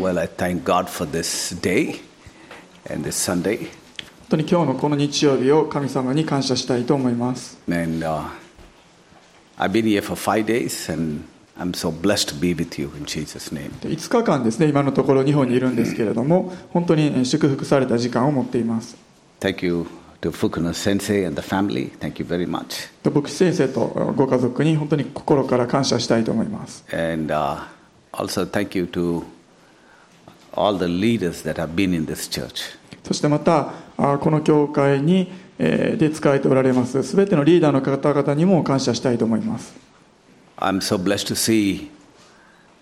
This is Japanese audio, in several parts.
Well, I thank God for this day and this Sunday. 本当に今日のこの日曜日を神様に感謝したいと思います。And uh, I've been here for five days, and I'm so blessed to be with you in Jesus' name. で5日間ですね、今のところ日本にいるんですけれども、本当にえー祝福された時間を持っています。Thank you to Fukuno Sensei and the family. Thank you very much. で牧師先生とご家族に本当に心から感謝したいと思います。And uh, also thank you to all the leaders that have been in this church. そしてまた、あこの教会に、えーで仕えておられます、すべてのリーダーの方々にも感謝したいと思います。I'm so blessed to see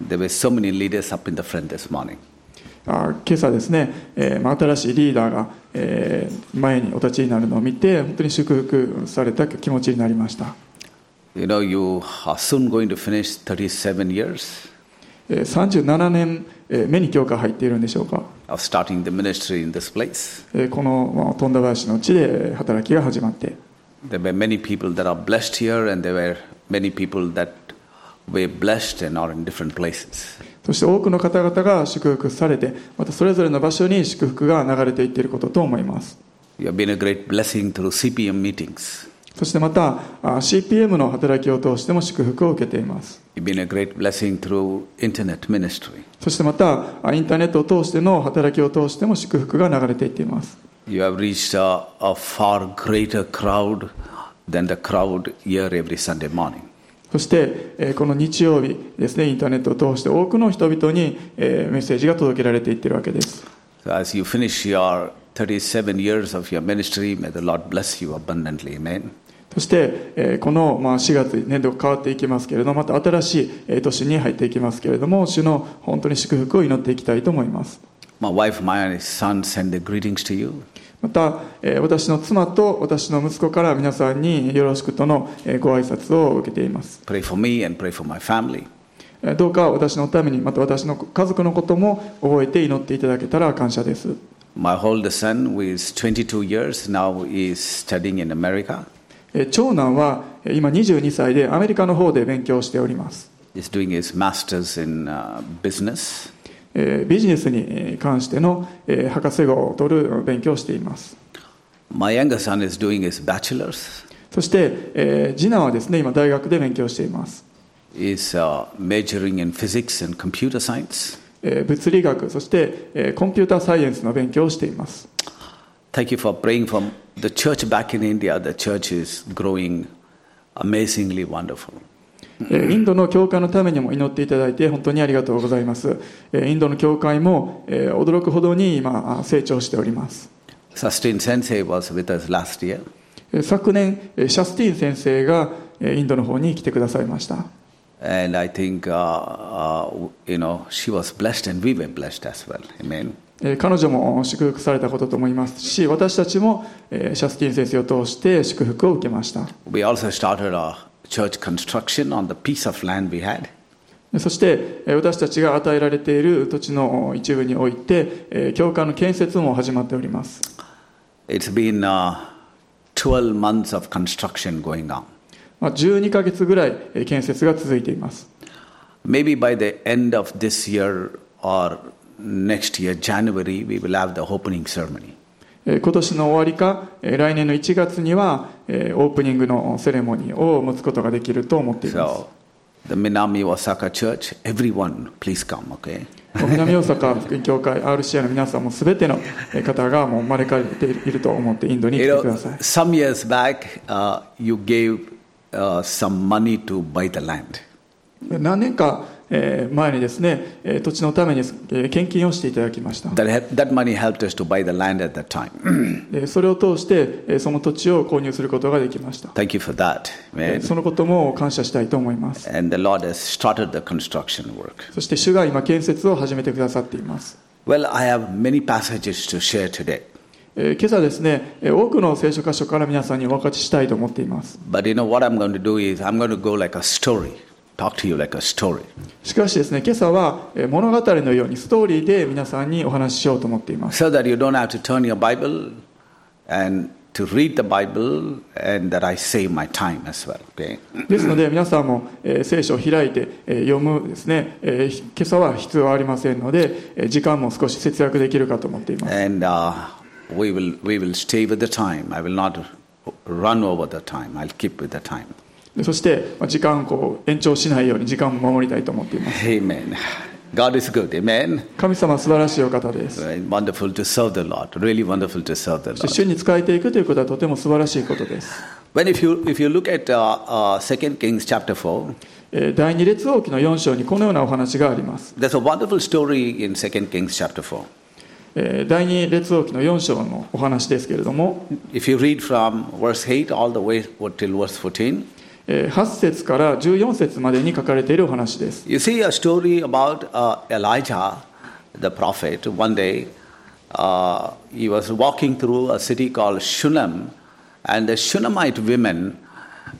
there were so many leaders up in the front this morning. あ今朝ですね、えーまあ、新しいリーダーが、えー前にお立ちになるのを見て、本当に祝福された気持ちになりました。You know, you are soon going to finish 37 years えー37年えー目に教会入っているんでしょうか、of starting the ministry in this place. えーこのまあ富田林の地でえー働きが始まって There were many people that are blessed here, and there were many people that were blessed and are in different places. そして多くの方々が祝福されてまたそれぞれの場所に祝福が流れていっていることと思います You have been a great blessing through CPM meetings. そしてまた CPM の働きを通しても祝福を受けています。そしてまたインターネットを通しての働きを通しても祝福が流れていっています。そして、この日曜日ですね、インターネットを通して多くの人々にメッセージが届けられていっているわけです。So as you finish your 37 years of your ministry, may the Lord bless you abundantly. Amen. そして、えーこの、まあ、4月に年度が変わっていきますけれどもまた新しいえー年に入っていきますけれども主の本当に祝福を祈っていきたいと思います My wife, my son send their greetings to you. また、えー私の妻と私の息子から皆さんによろしくとのえーご挨拶を受けています Pray for me and pray for my family. えーどうか私のためにまた私の家族のことも覚えて祈っていただけたら感謝です My oldest son, who is 22 years, now is studying in America. えー長男はえー今22歳でアメリカの方で勉強しております He's doing his master's in uh, business. えービジネスにえー関してのえー博士号を取る勉強をしています My younger son is doing his bachelor's. そして、えー次男はですね今大学で勉強しています、He's uh, majoring in physics and computer science. えー物理学そして、えーコンピューターサイエンスの勉強をしています Thank you for praying for the church back in India. The church is growing amazingly wonderful. えーインドの教会のためにも祈っていただいて本当にありがとうございますえーインドの教会もえー驚くほどに今あ成長しております Sustain Sensei was with us last year. えー昨年えーシャスティン先生がえーインドの方に来てくださいました And I think, uh, uh, you know, she was blessed and we were blessed as well. Amen. えー彼女も祝福されたことと思いますし私たちもえーシャスティン先生を通して祝福を受けました We also started our church construction on the piece of land we had. そしてえー私たちが与えられている土地の一部においてえー教会の建設も始まっております It's been uh, 12 months of construction going on. まあ12ヶ月ぐらいえー建設が続いています Maybe by the end of this year or next year, January, we will have the opening ceremony. えー今年の終わりかえー来年の1月にはえーオープニングのセレモニーを持つことができると思っています So, the Minami Osaka Church, everyone, please come, okay? 南大阪福音教会 RCI の皆さんも全ての方がもう招かれていると思ってインドに来 You てく know, ださい some years back, uh, you gave uh, some money to buy the land. 何年かえー前にですねえー土地のためにえー献金をしていただきました That, hel- that money helped us to buy the land at that time. でそれを通してえーその土地を購入することができました Thank you for that, えー man. そのことも感謝したいと思います And the Lord has started the construction work. そして主が今建設を始めてくださっています Well, I have many passages to share today. えー、今朝ですね、多くの聖書箇所から皆さんにお分かちしたいと思っています。しかしですね、今朝は物語のようにストーリーで皆さんにお話ししようと思っています。ですので皆さんも聖書を開いて読むですね今朝は必要ありませんので時間も少し節約できるかと思っています。we, will, we will stay with the time. I will not run over the time. I'll keep with the time. でそして、まあ時間をこう延長しないように時間を守りたいと思っています Amen. God is good. Amen. 神様は素晴らしいお方です Very Wonderful to serve the Lord. Really wonderful to serve the そして Lord. 主に仕えていくということはとても素晴らしいことです、 When if you if you look at uh, uh, 2 Kings chapter 4, えー第二列王記の4章にこのようなお話があります、 there's a wonderful story in 2 Kings chapter 4. えー第二列王記の4章のお話ですけれども、If you read from verse 8 all the way till verse 14, えー8節から14節までに書かれているお話です you see a story about uh, Elijah, the prophet. One day, uh, he was walking through a city called Shunem, and the Shunammite woman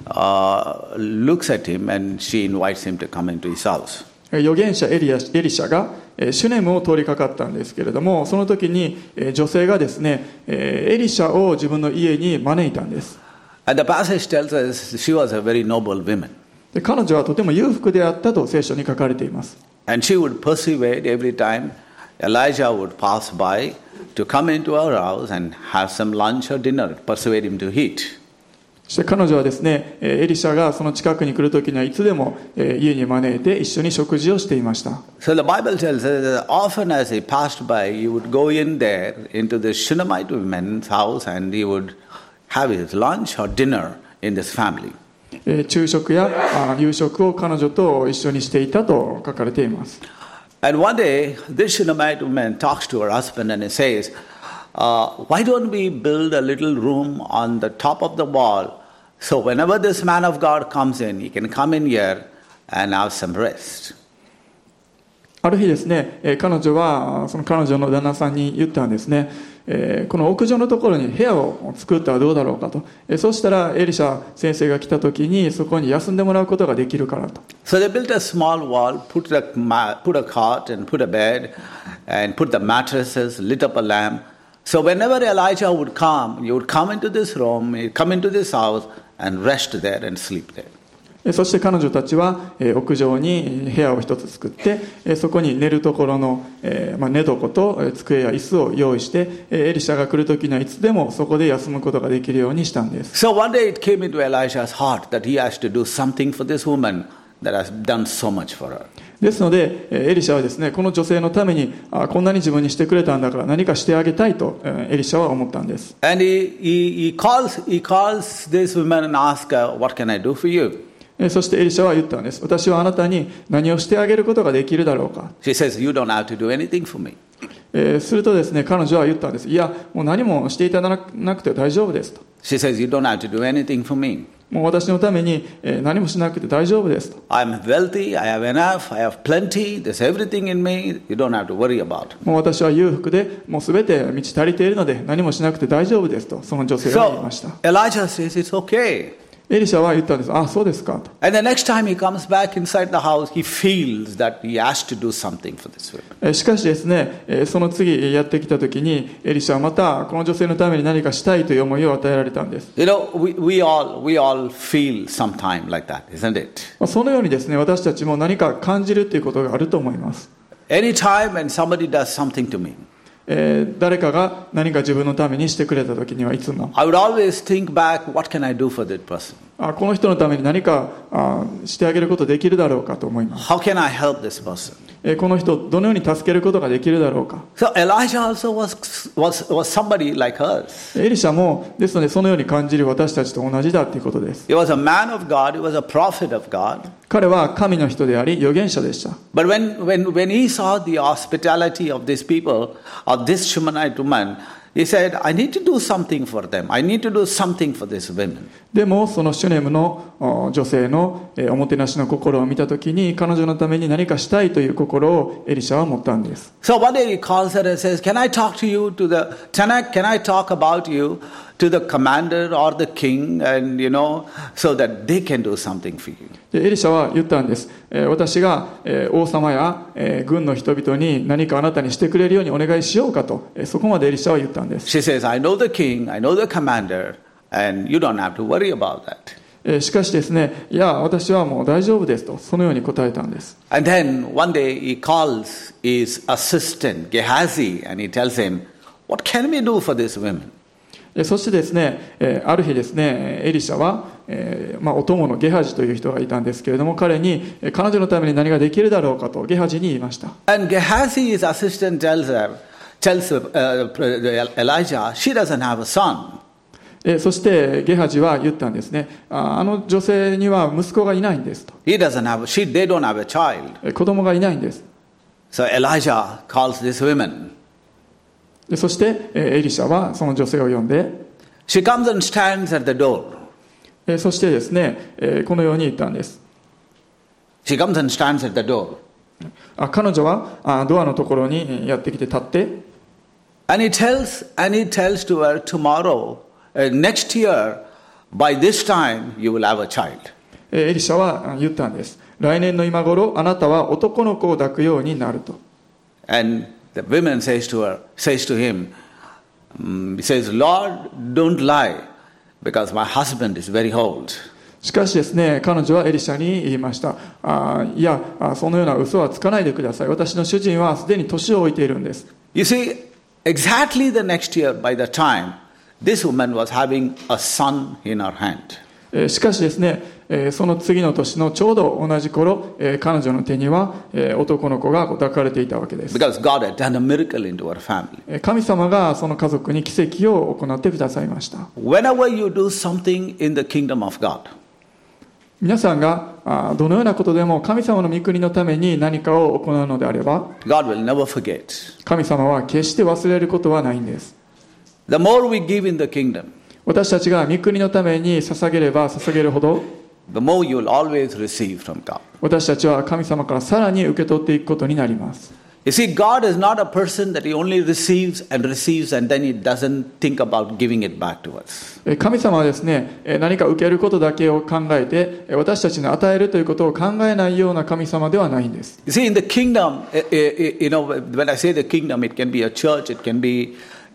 uh, looks at him and she invites him to come into his house. えー預言者エリアエリシャが、えーシュネムを通りかかったんですけれどもその時に、えー女性がですね、えーエリシャを自分の家に招いたんです And the passage tells us she was a very noble woman. で彼女はとても裕福であったと聖書に書かれています And she would persuade every time Elijah would pass by to come into her house and have some lunch or dinner, persuade him to eat. そして彼女はですねえーエリシャがその近くに来る時にはいつでもえー家に招いて一緒に食事をしていました So the Bible tells us that often as he passed by, he would go in there into the Shunammite woman's house and he would have his lunch or dinner in this family. えー昼食やあ夕食を彼女と一緒にしていたと書かれています And one day, this Shunammite woman talks to her husband and he says, uh, Why don't we build a little room on the top of the wall so whenever this man of God comes in, he can come in here and have some rest? ある日ですね、えー彼女はその彼女の旦那さんに言ったんですね、えーこの屋上のところに部屋を作ったらどうだろうかと、えーそしたらエリシャ先生が来た時にそこに休んでもらうことができるからと So they built a small wall, put a, put a cot and put a bed and put the mattresses, lit up a lamp. So whenever Elijah would come, he would come into this room, he'd come into this house and rest there and sleep there. えーそして彼女たちはえー屋上に部屋を一つ作ってえーそこに寝るところのえーまあ寝床とえー机や椅子を用意してえーエリシャが来る時にはいつでもそこで休むことができるようにしたんです So one day it came into Elisha's heart that he has to do something for this woman that has done so much for her. ですのでえーエリシャはですねこの女性のためにあこんなに自分にしてくれたんだから何かしてあげたいとえーエリシャは思ったんです And he, he, he, calls, he calls this woman and asks her, What can I do for you? えーそしてエリシャは言ったんです私はあなたに何をしてあげることができるだろうか、She says, You don't have to do anything for me. えーするとですね彼女は言ったんですいやもう何もしていただかなくて大丈夫ですと She says, You don't have to do anything for me. もう私のためにえー何もしなくて大丈夫ですと I'm wealthy, I have enough, I have plenty, there's everything in me, you don't have to worry about. もう私は裕福でもう全て満ち足りているので何もしなくて大丈夫ですとその女性は言い So ました Elijah says, It's okay. エリシャは言ったんですあそうですかと And the next time he comes back inside the house, he feels that he has to do something for this woman. えーしかしですねえーその次やってきた時にエリシャはまたこの女性のために何かしたいという思いを与えられたんです You know, we, we, all, we all feel sometime like that, isn't it? まあそのようにですね私たちも何か感じるということがあると思います Anytime when somebody does something to me, えー誰かが何か自分のためにしてくれた時にはいつも I would always think back, what can I do for that person? あこの人のために何かあしてあげることできるだろうかと思います、How can I help this person? この人どのように助けることができるだろうか？エリシャもですのでそのように感じる私たちと同じだということです。彼は神の人であり、預言者でした。he said, I need to do something for them. I need to do something for this women. でもそのシュネムのお女性のえーおもてなしの心を見た時に彼女のために何かしたいという心をエリシャは持ったんです So one day he calls her and says, Can I talk to you to the, can I, can I talk about you To the commander or the king, and you know, so that they can do something for you. でエリシャは言ったんです、えー私が、えー王様や、えー軍の人々に何かあなたにしてくれるようにお願いしようかと、えーそこまでエリシャは言ったんです、She says, I know the king, I know the commander, and you don't have to worry about that. えーしかしですねいや私はもう大丈夫ですとそのように答えたんです And then one day he calls his assistant, Gehazi, and he tells him, What can we do for this women? えそしてですね、えーある日ですね、エリシャは、えーまあ、お供のゲハジという人がいたんですけれども、彼に、えー彼女のために何ができるだろうかと、ゲハジに言いました。And Gehazi's assistant tells her, tells uh, Elijah, she doesn't have a son. えーそして、ゲハジは言ったんですね、ああの女性には息子がいないんですと、He doesn't have, she, they don't have a child. えー子供がいないんです。So Elijah calls this woman. でそして、えーエリシャはその女性を呼んで、She comes and stands at the door. えーそしてですね、えーこのように言ったんです。She comes and stands at the door. あ彼女はあドアのところにえーやってきて立って、And he tells, and he tells to her, tomorrow, uh, next year, by this time, you will have a child. えーエリシャはあ言ったんです。来年の今頃、あなたは男の子を抱くようになると。And the woman says to her, says to him, mm, says, Lord, don't lie, because my husband is very old. しかしですね、彼女はエリシャに言いました。あいやあ、そのような嘘はつかないでください。私の主人はすでに年を置いているんです。 You see, exactly the next year, by the time, this woman was having a son in her hand. えーしかしですね、えーその次の年のちょうど同じ頃、えー彼女の手には、えー男の子が抱かれていたわけです。Because God had done a miracle into her family. えー神様がその家族に奇跡を行ってくださいました。Whenever you do something in the kingdom of God, 皆さんがあどのようなことでも神様の御国のために何かを行うのであれば、God will never forget. 神様は決して忘れることはないんです。The more we give in the kingdom, 私たちが御国のために捧げれば捧げるほど私たちは神様からさらに受け取っていくことになります。神様はですね、何か受けることだけを考えて、私たちに与えるということを考えないような神様ではないんです。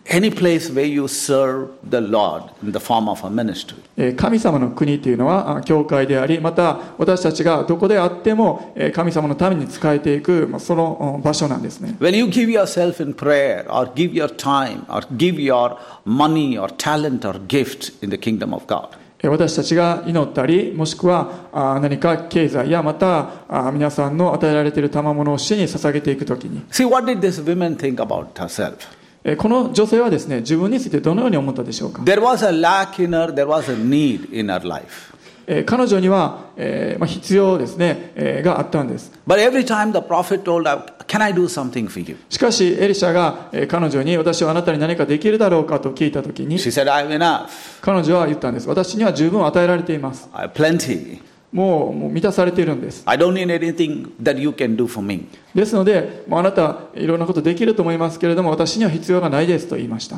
Any place where you serve the Lord in the form of a ministry. え神様の国というのはあ教会であり、また私たちがどこであってもえ神様のために仕えていく、まあそのうん場所なんですね。When you give yourself in prayer or give your time or give your money or talent or gift in the kingdom of God, え私たちが祈ったり、もしくはあ何か経済やまたあ皆さんの与えられている賜物を主に捧げていくときに、see what did this woman think about herself? えこの女性はですね、自分についてどのように思ったでしょうか。There was a lack in her, there was a need in her life. え彼女には、えーまあ、必要ですね、えーがあったんです。But every time the prophet told her, Can I do something for you? しかし、エリシャが、えー彼女に、私はあなたに何かできるだろうかと聞いたときに、She said, I have enough. 彼女は言ったんです。私には十分与えられています。I have plenty. もう,もう満たされているんです。ですので、もうあなた、いろんなことできると思いますけれども、私には必要がないですと言いました。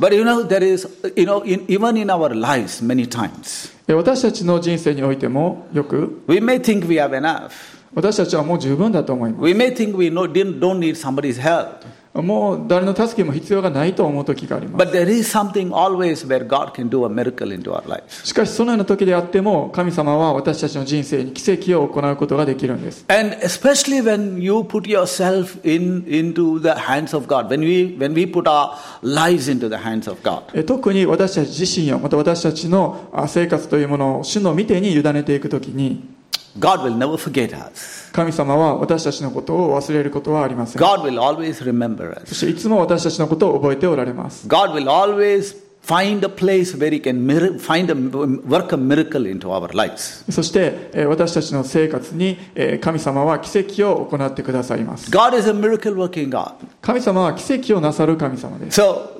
私たちの人生においても、よく、私たちはもう十分だと思います。もう誰の助けも必要がないと思う時があります。しかし、そのような時であっても、神様は私たちの人生に奇跡を行うことができるんです。特に私たち自身を、また私たちの生活というものを主の見てに委ねていくときに。God will never forget us. 神様は私たちのことを忘れることはありません God will always remember そ us. していつも私たちのことを覚えておられます God will always find a place where He can find a, work a miracle into our lives. そしてえ私たちの生活にえ神様は奇跡を行ってくださいます God is a miracle working God. 神様は奇跡をなさる神様です So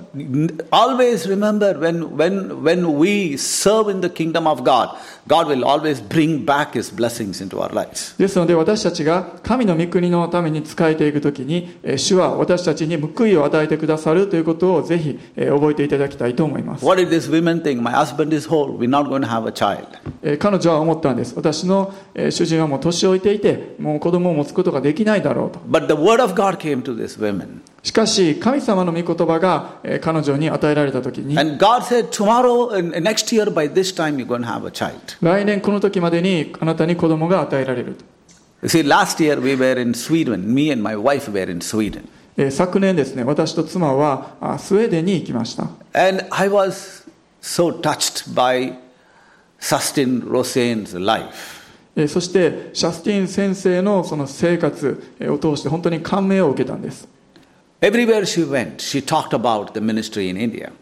always remember when, when, when we serve in the kingdom of God, God will always bring back His blessings into our lives. ですので私たちが神の御国のために仕えていくときに、えー主は私たちに報いを与えてくださるということをぜひ、えー覚えていただきたいと思います。What did this woman think? My husband is old. We're not going to have a child. えー彼女は思ったんです。私の、えー主人はもう年老いていて、もう子供を持つことができないだろうと。But the word of God came to this woman. しかし、神様の御言葉が彼女に与えられたときに、来年この時までにあなたに子供が与えられると。昨年ですね、私と妻はスウェーデンに行きました。And そして、シャスティン先生のその生活を通して本当に感銘を受けたんです。Everywhere she went, she talked about the ministry in India.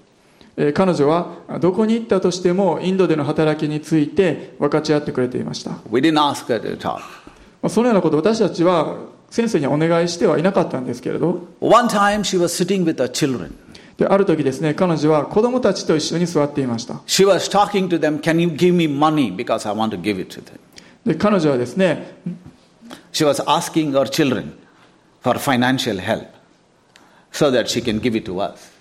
えー彼女はあどこに行ったとしてもインドでの働きについて分かち合ってくれていました。ま We didn't ask her to talk. あそのようなことを私たちは先生にお願いしてはいなかったんですけれど、One time she was sitting with her children. である時ですね、彼女は子供たちと一緒に座っていました。She was talking to them, Can you give me money? Because I want to give it to them. で彼女はですね、She was asking her children for financial help so that she can give it to us.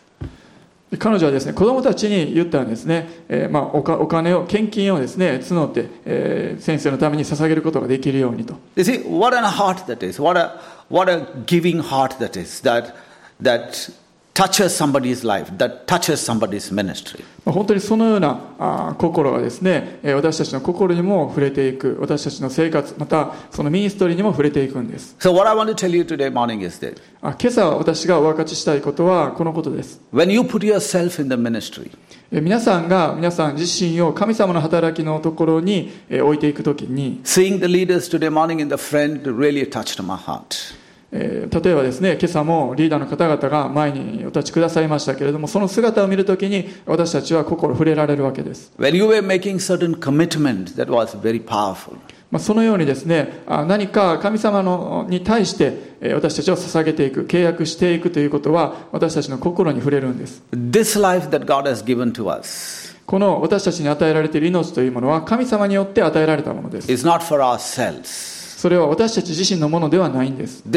で彼女はですね子供たちに言ったんですね、えーまあ、おかお金を献金をですね募って、えー先生のために捧げることができるようにと You see, what a heart that is. What a, what a giving heart that is. That, that touches somebody's life, that touches somebody's ministry. まあ本当にそのようなあー心がですねえー私たちの心にも触れていく私たちの生活またそのミニストリーにも触れていくんです So, what I want to tell you today morning is this. あ今朝私がお分かちしたいことはこのことです When you put yourself in the ministry, えー皆さんが皆さん自身を神様の働きのところにえー置いていくときに seeing the leaders today morning in the front really touched my heart. えー例えばですね今朝もリーダーの方々が前にお立ちくださいましたけれどもその姿を見るときに私たちは心触れられるわけです、When you were making certain commitment, that was very powerful. まあ、そのようにですねあ何か神様のに対してえー私たちを捧げていく契約していくということは私たちの心に触れるんです This life that God has given to us この私たちに与えられている命というものは神様によって与えられたものです is not for ourselves. それは私たち自身のものではないんです。God,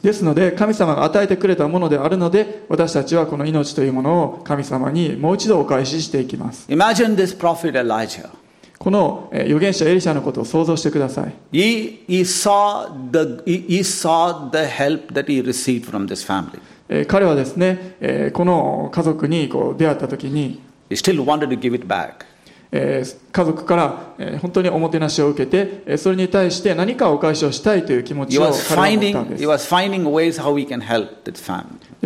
ですので、神様が与えてくれたものであるので、私たちはこの命というものを神様にもう一度お返ししていきます。Imagine this prophet Elijah. この預言者エリシャのことを想像してください。彼はですね、この家族に出会ったときに、He still wanted to give it back. えー家族からえー本当におもてなしを受けてえーそれに対して何かお返しをしたいという気持ちを彼は持ったんです。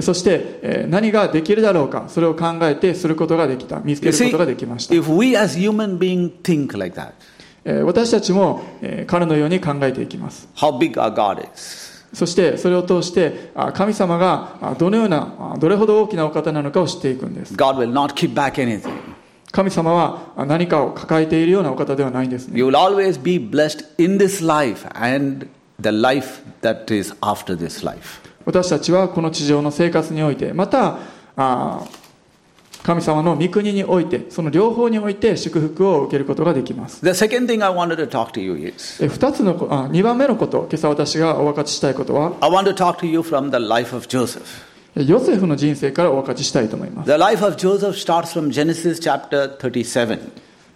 そしてえー何ができるだろうかそれを考えてすることができた見つけることができました。私たちもえー彼のように考えていきます.そしてそれを通してあ神様があどのようなあどれほど大きなお方なのかを知っていくんです。God will not keep back anything. 神様は何かを抱えているようなお方ではないんですね。私たちはこの地上の生活において、また、神様の御国において、その両方において祝福を受けることができます。2番目のこと、今朝私がお分かちしたいことは、I want to talk to you from the life of Joseph. えヨセフの人生からお分かちしたいと思います、The life of Joseph starts from Genesis chapter 37.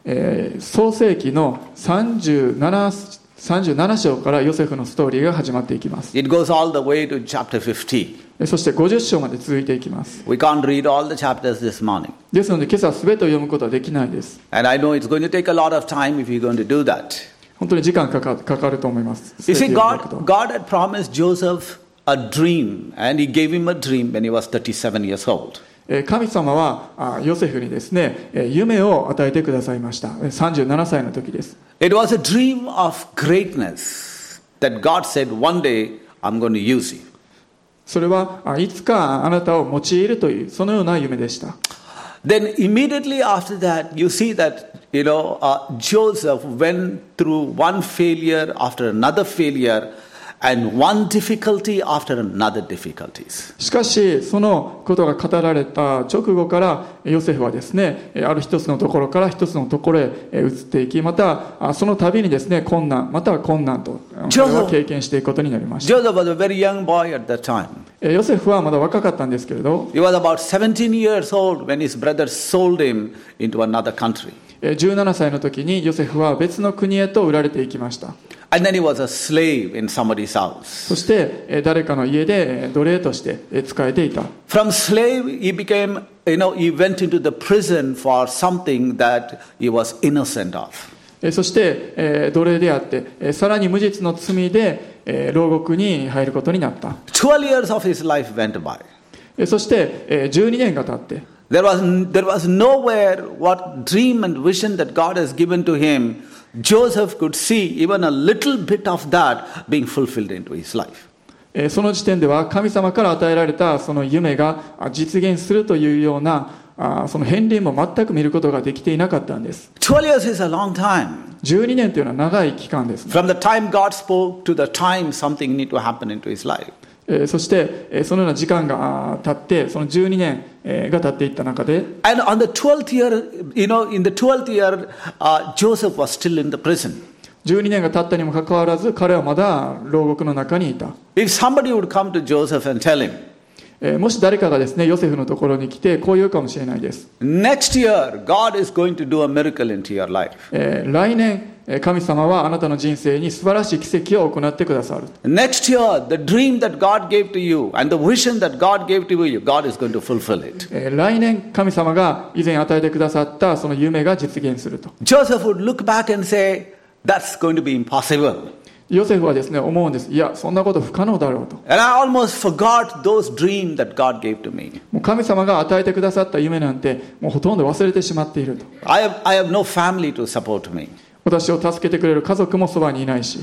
えー創世紀の 37, 37章からヨセフのストーリーが始まっていきます It goes all the way to chapter 50. えそして50章まで続いていきます We can't read all the chapters this morning. ですので今朝全てを読むことはできないです And I know it's going to take a lot of time if you're going to do that. 本当に時間かかかかると思います You 全 see, God, God had promised Joseph a dream, and he gave him a dream when he was 37 years old. 神様はヨセフにですね夢を与えてくださいました。37歳の時です。It was a dream of greatness that God said one day I'm going to use you. それはいつかあなたを用いるというそのような夢でした。Then immediately after that you see that you know、uh, Joseph went through one failure after another failure しかし、そのことが語られた直後から、ヨセフはですね、ある一つのところから一つのところへ移っていき、また、その度にですね、困難、または困難と、経験していくことになりました。ヨセフはまだ若かったんですけれど、He 17歳の時にヨセフは別の国へと売られていきました。And then he was a slave in somebody's house. そしてえ誰かの家でえ奴隷としてえ仕えていた From slave, he became, you know, he went into the prison for something that he was innocent of. えそしてえ奴隷であってえさらに無実の罪でえ牢獄に入ることになった12 years of his life went by. えそしてえ12年が経って There was, there was nowhere what dream and vision that God has given to him, Joseph could see even a little bit of that being fulfilled into his life. その時点では神様から与えられたその夢が実現するというようなその片鱗も全く見ることができていなかったんです。12年というのは長い期間です、ね、そしてそのような時間がたってその12年が経っていった中で And on the 12th year, you know, in the 12th year, uh, Joseph was still in the prison. 12年が経ったにもかかわらず彼はまだ牢獄の中にいた If somebody would come to Joseph and tell him, もし誰かがですね、ヨセフのところに来て、こう言うかもしれないです。来年、神様はあなたの人生に素晴らしい奇跡を行ってくださる。来年、神様が以前与えてくださったその夢が実現すると。ヨセフはですね、思うんです。いや、そんなこと不可能だろうと。もう神様が与えてくださった夢なんて、もうほとんど忘れてしまっていると。私を助けてくれる家族もそばにいないし。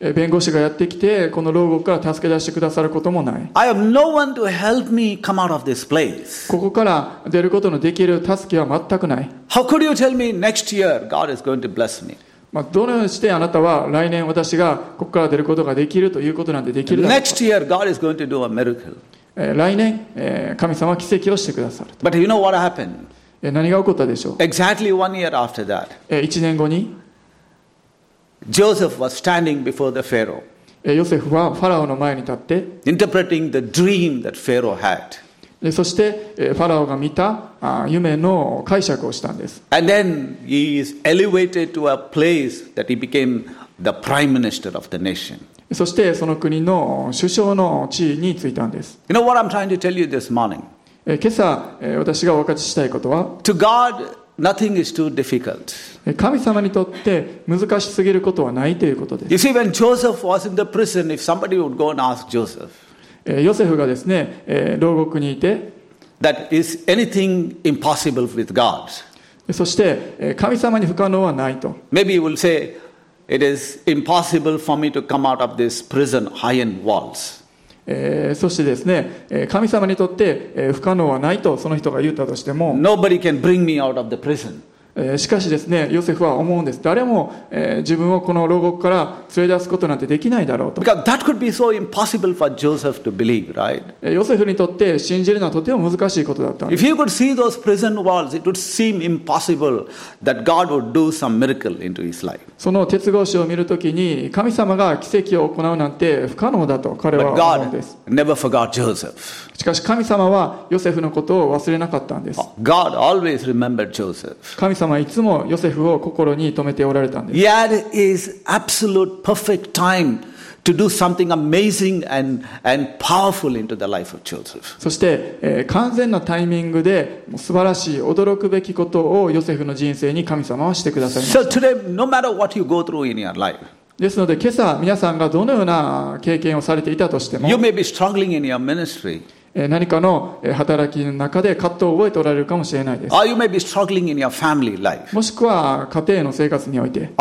えー弁護士がやってきてこの牢獄から助け出してくださることもない I have no one to help me come out of this place. ここから出ることのできる助けは全くない、How could you tell me next year God is going to bless me? まあ、どのようにしてあなたは来年私がここから出ることができるということなんてできるだろうか Next year God is going to do a miracle. えー来年、えー神様は奇跡をしてくださる、But you know what happened? えー何が起こったでしょう、Exactly one year after that, え1年後に Joseph was standing before the Pharaoh. interpreting the dream that Pharaoh had. でそしてファラオが見た夢の解釈をしたんです。And then he is elevated to a place that he became the prime minister of the nation. そしてその国の首相の地位についたんです。You know what I'm trying to tell you this morning? 今朝私がお分かちしたいことは To God nothing is too difficult. えー神様にとって難しすぎることはないということです You see, when Joseph was in the prison, if somebody would go and ask Joseph, えーヨセフがですねえー牢獄にいて that is anything impossible with God? そしてえー神様に不可能はないと Maybe he will say, It is impossible for me to come out of this prison iron walls. えーそしてですねえー神様にとってえー不可能はないとその人が言ったとしても Nobody can bring me out of the prison. えーしかしですねヨセフは思うんです誰もえー自分をこの牢獄から連れ出すことなんてできないだろうと Because that could be so impossible for Joseph to believe, right? えーヨセフにとって信じるのはとても難しいことだったんです If you could see those prison walls, it would seem impossible that God would do some miracle into his life. その鉄格子を見るときに神様が奇跡を行うなんて不可能だと彼は思うんです God never forgot Joseph. しかし神様はヨセフのことを忘れなかったんです God always remembered Joseph. 神様様はいつもヨセフを心に留めておられたんです。Yeah, it is absolute perfect time. そして、え、完全なタイミングで素晴らしい驚くべきことをヨセフの人生に神様はしてくださいました。ですので今朝皆さんがどのような経験をされていたとしても。何かの働きの中で葛藤を覚えておられるかもしれないです。もしくは家庭の生活において。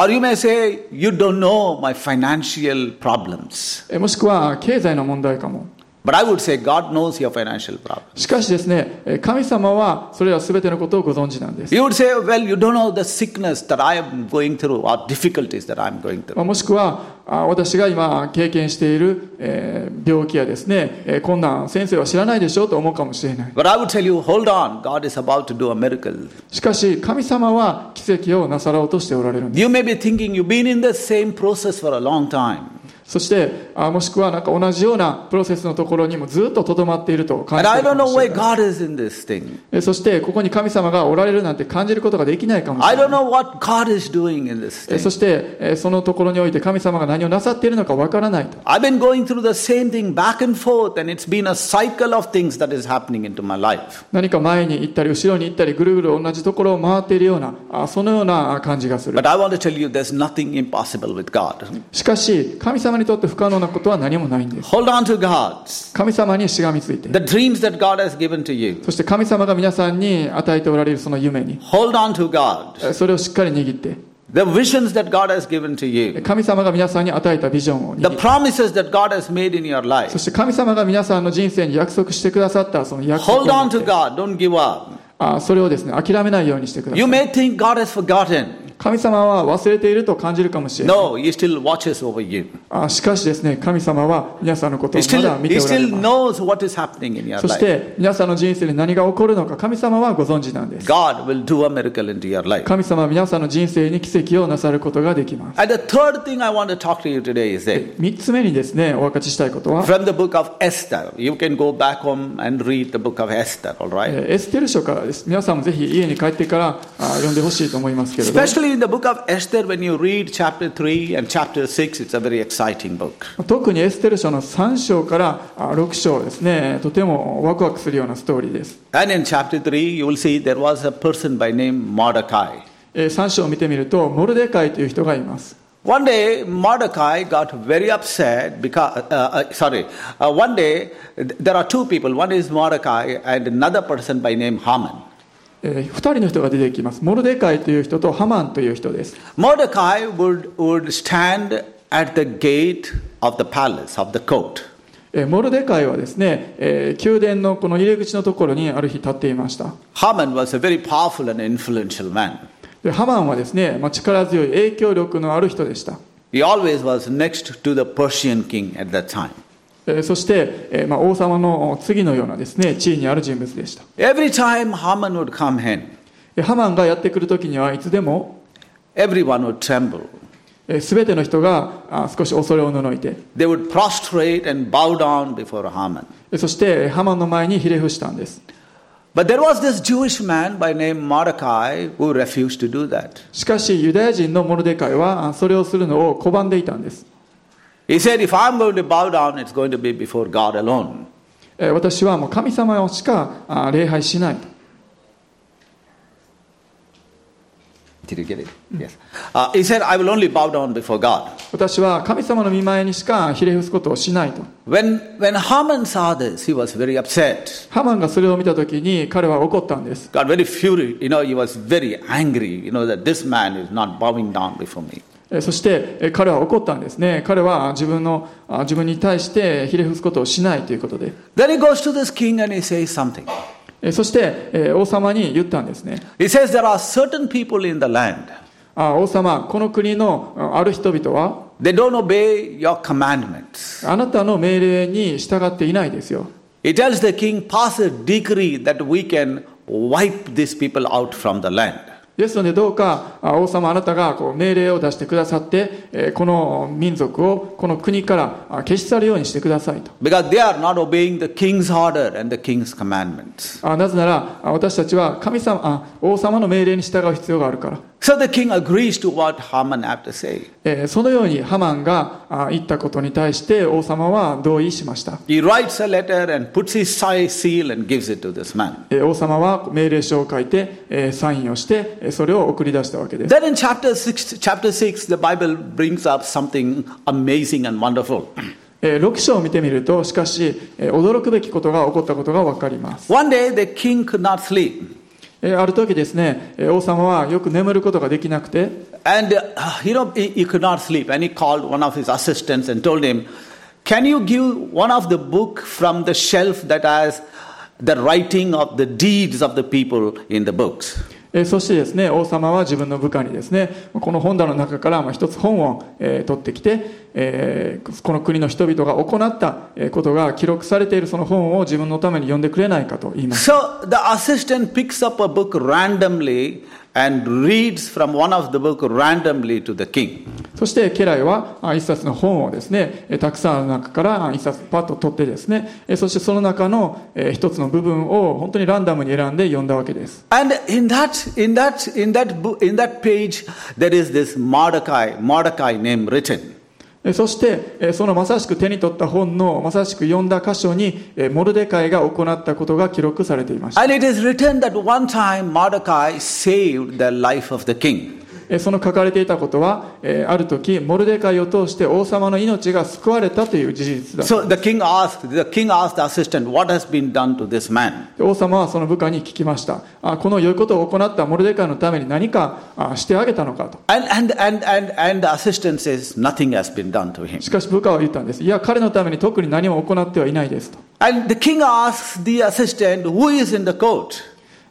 もしくは経済の問題かも。But I would say God knows your financial problem. しかしですね、えー神様はそれら全てのことをご存知なんです。You would say, well, you don't know the sickness that I am going through or difficulties that I'm going ま through. あもしくは、あ私が今経験している、えー病気やですね、えー困難、先生は知らないでしょうと思うかもしれない。But I would tell you, hold on, God is about to do a miracle. しかし、神様は奇跡をなさろうとしておられるんです。You may be thinking you've been in the same process for a long time. そして、もしくはなんか同じようなプロセスのところにもずっととどまっていると感じるかも。そして、ここに神様がおられるなんて感じることができないかもしれない。そして、そのところにおいて神様が何をなさっているのかわからないと。何か前に行ったり、後ろに行ったり、ぐるぐる同じところを回っているような、そのような感じがする。しかし、神様にとって不可能なことは何もないんです Hold on to God. 神様にしがみついて The dreams that God has given to you. そして神様が皆さんに与えておられるその夢に Hold on to God. えそれをしっかり握って The visions that God has given to you. 神様が皆さんに与えたビジョンを The promises that God has made in your そ life. して神様が皆さんの人生に約束してくださったその約束を Hold 持 on to God. Don't give up. あそれをですね諦めないようにしてくださ You い may think God has forgotten. 神様は忘れていると感じるかもしれない。No, あしかしですね、神様は皆さんのことをまだ見ておらそして皆さんの人生に何が起こるのか、神様はご存知なんです。神様は皆さんの人生に奇跡をなさることができます。3つ目にですね、お分かちしたいことは、エステル書からです。皆さんもぜひ家に帰ってからあ読んでほしいと思いますけども。In the book of Esther, when you read chapter 3 and chapter 6, it's a very exciting book. 特にエステル書の3章からあ6章ですねとてもワクワクするようなストーリーです And in chapter 3, you will see there was a person by name Mordecai. え3章を見てみるとモルデカイという人がいます One day, Mordecai got very upset because, uh, uh, sorry, uh, one day, th- there are two people. One is Mordecai and another person by name Haman. えー、2人の人が出てきます。モルデカイという人とハマンという人です。モルデカイはですね、えー、宮殿のこの入り口のところにある日立っていました。ハマンはですね、まあ、力強い影響力のある人でした。そして、まあ、王様の次のようなです、ね、地位にある人物でした。え、そハマンがやってくるときにはいつでも、すべての人が少し恐れをののいて、えそして、ハマンの前にひれ伏したんです。しかし、ユダヤ人のモルデカイはそれをするのを拒んでいたんです。He said, If I'm going to bow down, it's going to be before God alone. えー私はもう神様しかあ礼拝しないと Did you get it? Yes. Uh, he said, I will only bow down before God. 私は神様の見前にしかひれ伏すことをしないと When, when Haman saw this, he was very upset. ハマンがそれを見た時に彼は怒ったんです Got very furious. You know, he was very angry, you know, that this man is not bowing down before me. えーそしてえー彼は怒ったんですね彼は自分のあ自分に対してひれ伏すことをしないということで Then he goes to this king and he says something. えーそしてえー王様に言ったんですね He says, There are certain people in the land, あ王様この国のあある人々は they don't obey your commandments. あなたの命令に従っていないですよ He tells the king, pass a decree that we can wipe these people out from the land. ですのでどうかあ王様あなたがこう命令を出してくださってえーこの民族をこの国からあ消し去るようにしてくださいと Because they are not obeying the king's order and the king's commandments. あなぜならあ私たちは神様あ王様の命令に従う必要があるから So the king agrees to what Haman had to say. えーそのようにハマンがあ言ったことに対して王様は同意しました、He writes a letter and puts his seal and gives it to this man. えー王様は命令書を書いて、えーサインをしてえーそれを送り出したわけです Then in chapter 6, chapter 6, the Bible brings up something amazing and wonderful. えー6章を見てみるとしかし、えー驚くべきことが起こったことが分かります、One day the king could not sleep. えーある時ですねえー王様はよく眠ることができなくて And, uh, you know, he, he could not sleep. And he called one of his assistants and told him, Can you give one of the book from the shelf that has the writing of the deeds of the people in the books? えーそしてですね王様は自分の部下にですねこの本棚の中からまあ一つ本を、えー取ってきて、えーこの国の人々が行ったえことが記録されているその本を自分のために読んでくれないかと言います。So the assistant picks up a book randomly そして家来は1冊の本をですねたくさんの中から1冊パッと取ってですねそしてその中の1つの部分を本当にランダムに選んで読んだわけです。そして、その中の一つの部分を本当にランダムに選んで読んだわけです。そしてそのまさしく手に取った本のまさしく読んだ箇所にモルデカイが行ったことが記録されていました And it is written that one time Mordecai saved the life of the king. その書かれていたことは、ある時、モルデカイを通して王様の命が救われたという事実だ。So、the king ask the king asked the assistant, what has been done to this man? 王様はその部下に聞きました。この良いことを行ったモルデカイのために何かしてあげたのかと。しかし部下は言ったんです。いや、彼のために特に何も行ってはいないですと。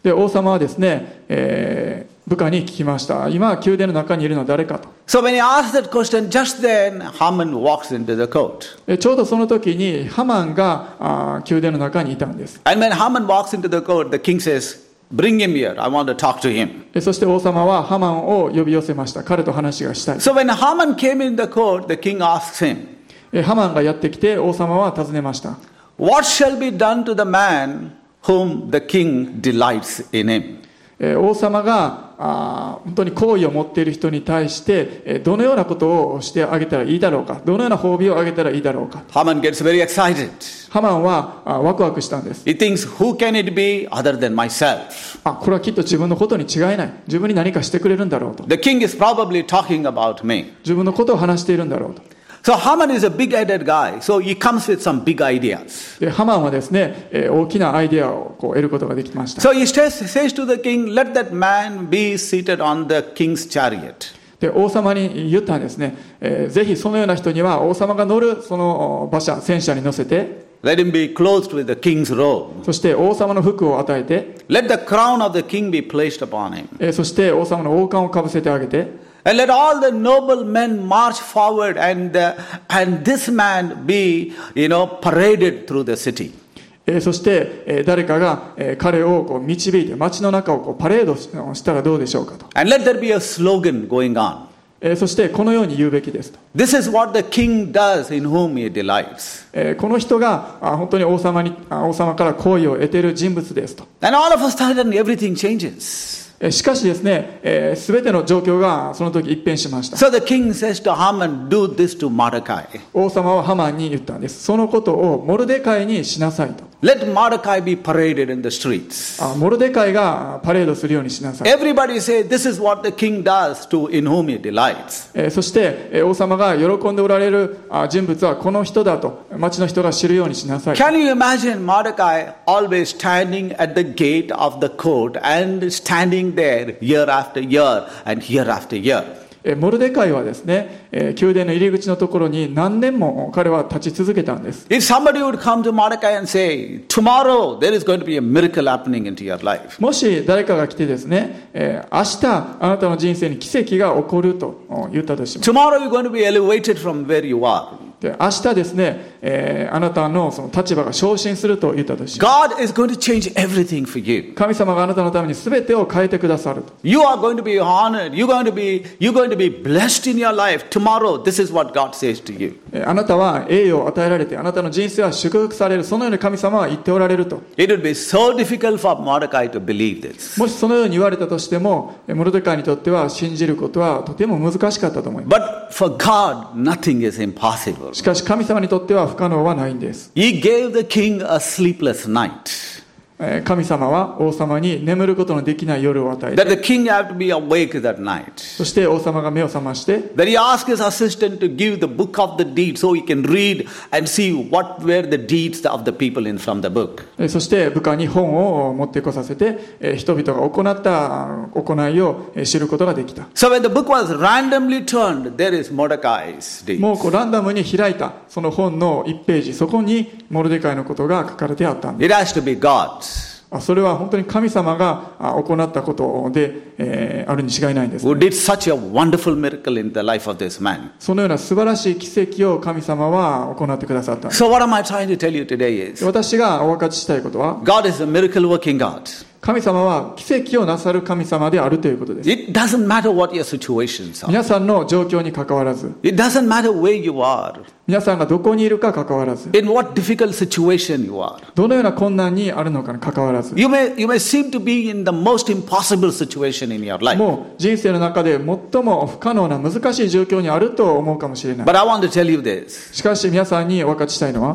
で、王様はですね、え、部下に聞きました今宮殿の中にいるのは誰かと So when he asked that question, just then Haman walks into the court. えちょうどその時にハマンがあ宮殿の中にいたんです And when Haman walks into the court, the king says, Bring him here. I want to talk to him. えそして王様はハマンを呼び寄せました彼と話がしたい So when Haman came in the court, the king asks him, えハマンがやってきて王様は尋ねました What shall be done to the man whom the king delights in him? え王様があー本当に好意を持っている人に対してえどのようなことをしてあげたらいいだろうかどのような褒美をあげたらいいだろうか Haman gets very excited. ハマンはあワクワクしたんです He thinks, Who can it be other than myself? あこれはきっと自分のことに違いない自分に何かしてくれるんだろうと The king is probably talking about me. 自分のことを話しているんだろうと So Haman is a big headed guy. So he comes with some big ideas. でハマンはですね、えー大きなアイデアをこう得ることができました So he says, says to the king, Let that man be seated on the king's chariot. で王様に言ったんですね、えーぜひそのような人には王様が乗るそのお馬車戦車に乗せて Let him be clothed with the king's robe. そして王様の服を与えて Let the crown of the king be placed upon him. えーそして王様の王冠をかぶせてあげて And let all the noble men march forward and, uh, and this man be, you know, paraded through the city. えーそして、えー誰かが、えー彼をこう導いて街の中をこうパレードししたらどうでしょうかと、And let there be a slogan going on. えーそしてこのように言うべきですと、This is what the king does in whom he delights. えーこの人があ本当に王様にあ王様から好意を得ている人物ですと And all of a sudden, everything changes. えーしかしですね、えー、全ての状況がその時一変しました So the king says to Haman, Do this to Mordecai. 王様はハマンに言ったんですそのことをモルデカイにしなさいと Let Mordecai be paraded in the streets. あモルデカイがパレードするようにしなさい、Everybody say, This is what the king does to in whom he delights. えーそして、えー王様が喜んでおられるあ人物はこの人だと町の人が知るようにしなさい Can you imagine Mordecai always standing at the gate of the court and standing で year after year and year after year. モルデカイはですね、宮殿の入り口のところに何年も彼は立ち続けたんです。もし誰かが来てですね、明日あなたの人生に奇跡が起こると言ったとしても、明日ですね、えーあなたのその立場が昇進すると言ったとし God is going to change everything for you. 神様があなたのために全てを変えてくださると You are going to be honored. You're going to be, you're going to be blessed in your life. Tomorrow, this is what God says to you. えーあなたは栄誉を与えられてあなたの人生は祝福されるそのように神様は言っておられると It would be so difficult for Mordecai to believe this. もしそのように言われたとしてもえーモルデカイにとっては信じることはとても難しかったと思います But for God, nothing is impossible. しかし神様にとっては不可能はないんです He gave the king a sleepless night. 神様は王様に眠ることのできない夜を与えた。そして王様が目を覚まして、そして部下に本を持ってこさせて、人々が行った行いを知ることができた。もう,こうランダムに開いた、その本の1ページ、そこにモルデカイのことが書かれてあったんで。それは本当に神様が行ったことであるに違いないんです。そのような素晴らしい奇跡を神様は行ってくださった。私がお分かちしたいことは、God is a miracle working God. 神様は奇跡をなさる神様であるということです。皆さんの状況にかかわらず、皆さんがどこにいるかかわらず、どのような困難にあるのかにかかわらず、もう人生の中で最も不可能な難しい状況にあると思うかもしれない。しかし皆さんにお分かちしたいのは、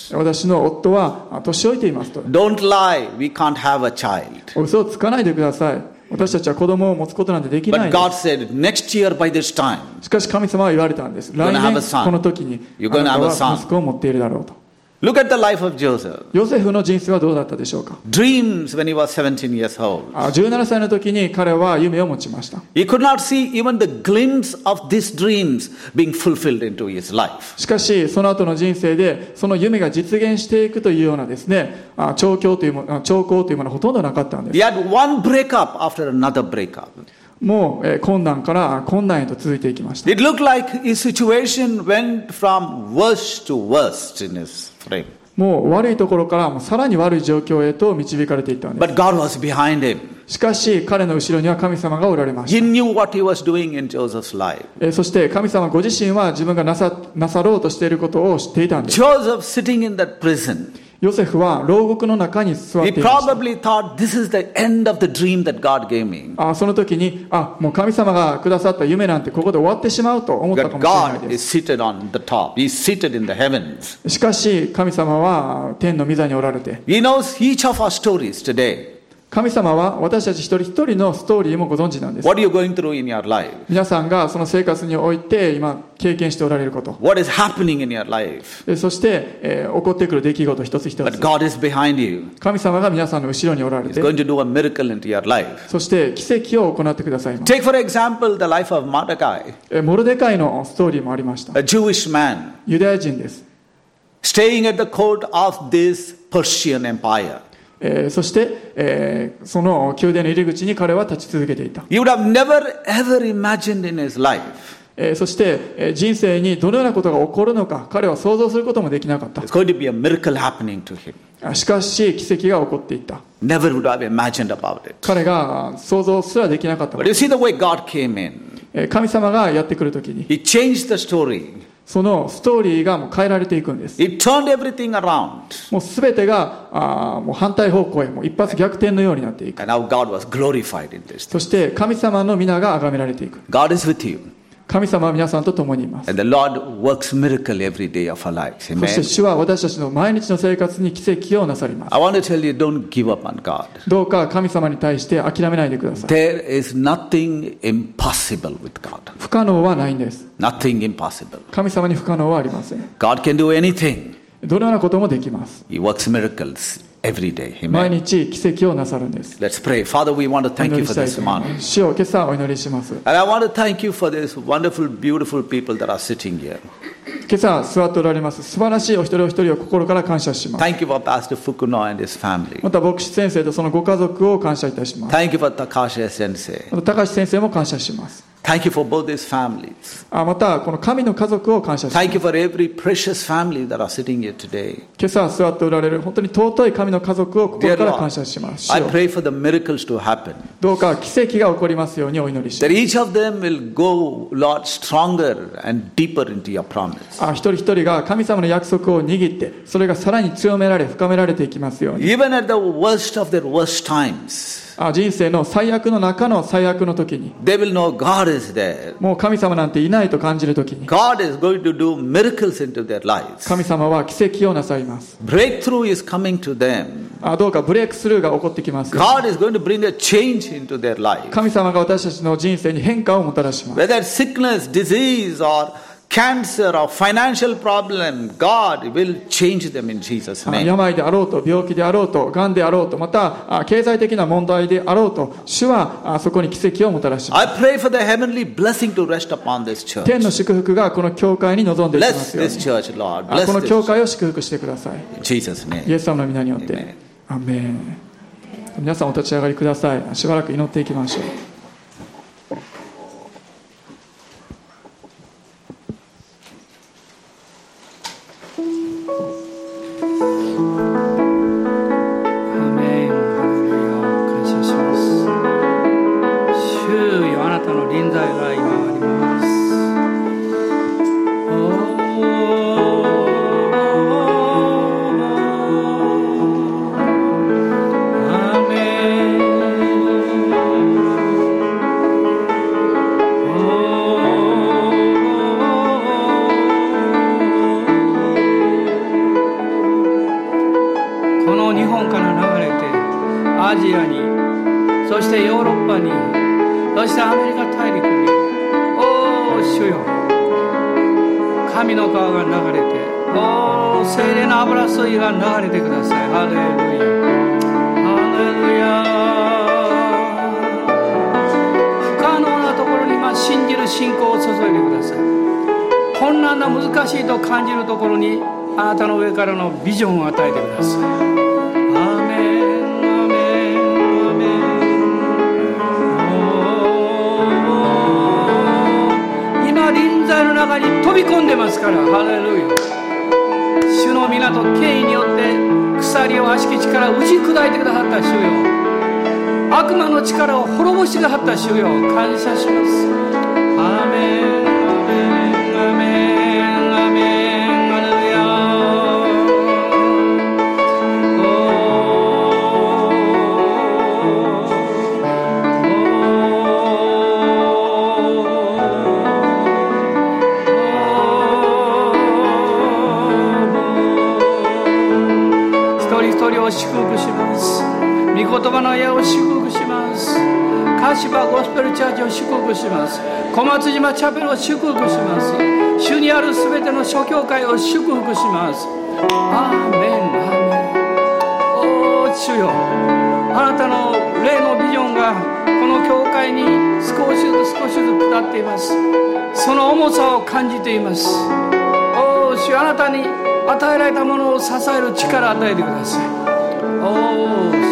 私の夫は年老いていますと。嘘をつかないでください。私たちは子供を持つことなんてできない。しかし神様は言われたんです。来年この時に、息子を持っているだろうと。ヨセフの人生はどうだったでしょうか？17, 歳の時に彼は夢を持ちました。しかし、その後の人生で、その夢が実現していくというようなですね、兆候というものはほとんどなかったんです。もう困難から困難へと続いていきました。もう悪いところからさらに悪い状況へと導かれていったんです。しかし彼の後ろには神様がおられました。そして神様ご自身は自分がなさ,なさろうとしていることを知っていたんです。ヨセフは牢獄の中に座っていた。あその時にあもう神様がくださった夢なんてここで終わってしまうと思ったかもしれないしかし神様は天の御座におられて。神様は私たち一人一人のストーリーもご存知なんです What are you going through in your life? 皆さんがその生活において今経験しておられること What is happening in your life? えそして、えー起こってくる出来事一つ一 But つ God is behind you. 神様が皆さんの後ろにおられ He's て going to do a miracle into your life. そして奇跡を行ってください Take, for example, the life of Mordecai, えモルデカイのストーリーもありました a Jewish man ユダヤ人です、staying at the court of this Persian empire. え、そして、え、その宮殿の入り口に彼は立ち続けていた。そして、え、人生にどのようなことが起こるのか、彼は想像することもできなかった。しかし、奇跡が起こっていた。彼が想像すらできなかった。神様がやってくるときに。そのストーリーがもう変えられていくんです It turned everything around. もうすべてがあもう反対方向へもう一発逆転のようになっていく And now God was glorified in this. そして神様の皆が崇められていく God is with you. 神様は皆さんと共にいます。そして主は私たちの毎日の生活に奇跡をなさります。どうか神様に対して諦めないでください。不可能はないんです。神様に不可能はありません。どのようなこともできます。He works miracles. Every day. 毎 Amen. 日奇跡をなさるんです Let's pray. Father, we want to お thank 祈 you り for this morning. 主を今朝お祈りします And I want to thank you for this wonderful, beautiful people that are sitting here. 今朝座っておられます素晴らしいお一人お一人を心から感謝します Thank you for Pastor Fukuno and his family. また牧師先生とそのご家族を感謝いたします Thank you for Takashi Sensei. また高橋先生も感謝しますまたこの神の家族を感謝します。今朝座っておられる本当に尊い神の家族を心から感謝します。どうか奇跡が起こりますようにお祈りします。一人一人が神様の約束を握って、それがさらに強められ、深められていきますように。あ人生の最悪の中の最悪の時に they will know God is there. もう神様なんていないと感じる時に God is going to do miracles into their lives. 神様は奇跡をなさいます Breakthrough is coming to them. あどうかブレイクスルーが起こってきますよ God is going to bring a change into their life. 神様が私たちの人生に変化をもたらします Whether sickness, disease, or cancer, or financial problem, God will change them in Jesus' あ name. 病であろうと病気であろうと癌であろうとまたあ経済的な問題であろうと主はあそこに奇跡をもたらします I pray for the heavenly blessing to rest upon this church. 天の祝福がこの教会に臨んでいきま Bless すよう this に church, Lord. あこ Bless の教 this. 会を祝福してください Jesus' イ name. エス様の皆によっ.てアーメン皆さんお立ち上がりくださいしばらく祈っていきましょう困難な難しいと感じるところにあなたの上からのビジョンを与えてください。アメンアーメンアーメンおー今臨在の中に飛び込んでますからハレルヤ。主の港権威によって鎖を悪しき力を打ち砕いてくださった主よ。悪魔の力を滅ぼしてくださった主よ。感謝します。アーメン。柏ゴスペルチャーチを祝福します。小松島チャペルを祝福します。主にあるすべての諸教会を祝福します。アーメンアーメン。おー主よ。あなたの霊のビジョンがこの教会に少しずつ少しずつ下っています。その重さを感じています。おー主よ。あなたに与えられたものを支える力を与えてください。おー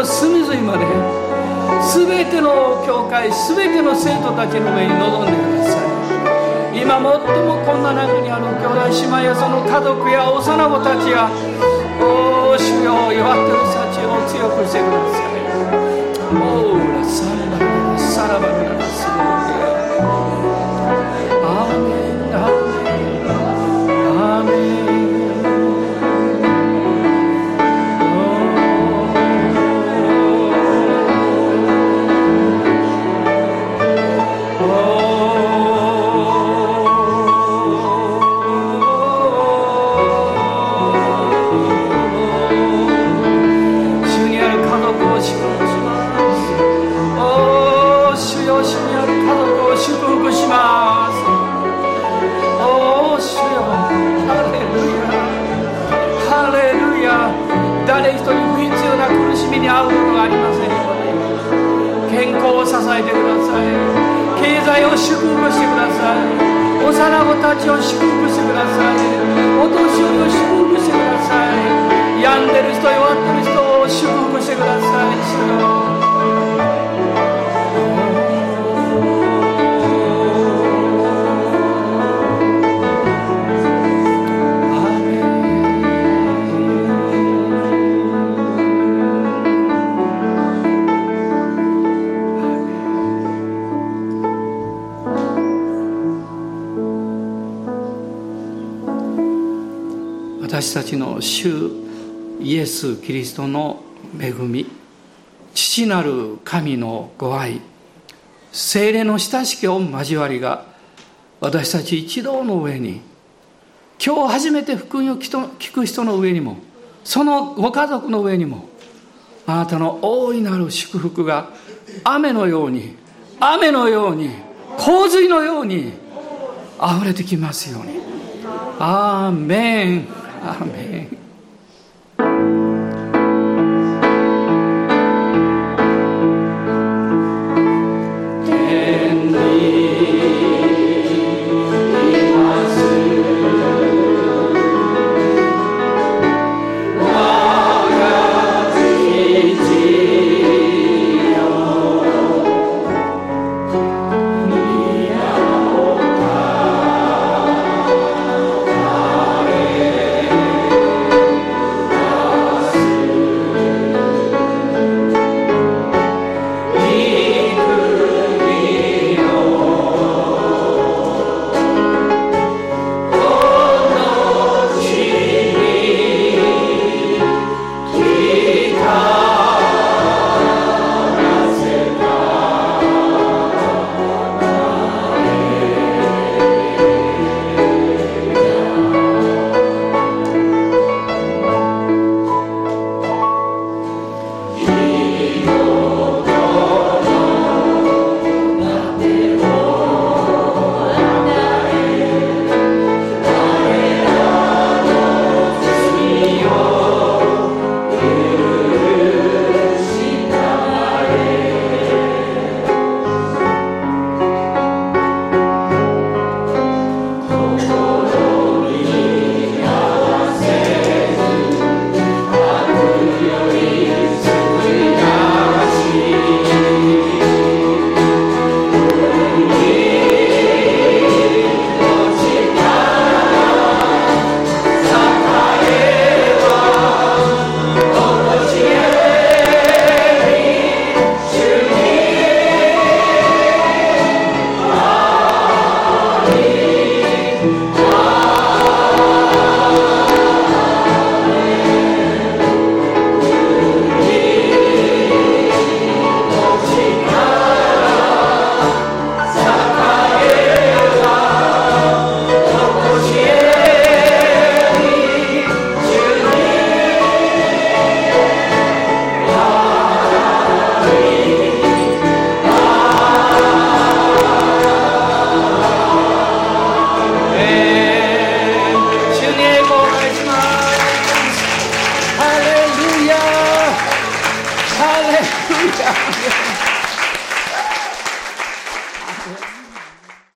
の隅々まで全ての教会全ての生徒たちの上に臨んでください。今最もこんな中にある兄弟姉妹やその家族や幼子たちやおお主よ弱ってる幸を強くしてください。経済を祝福してください。幼子たちを祝福してください。お年寄りを祝福してください。病んでる人弱ってる人を祝福してください。私たちの主イエス・キリストの恵み父なる神のご愛精霊の親しき御交わりが私たち一同の上に今日初めて福音を聞く人の上にもそのご家族の上にもあなたの大いなる祝福が雨のように雨のように洪水のように溢れてきますようにアーメン。アーメン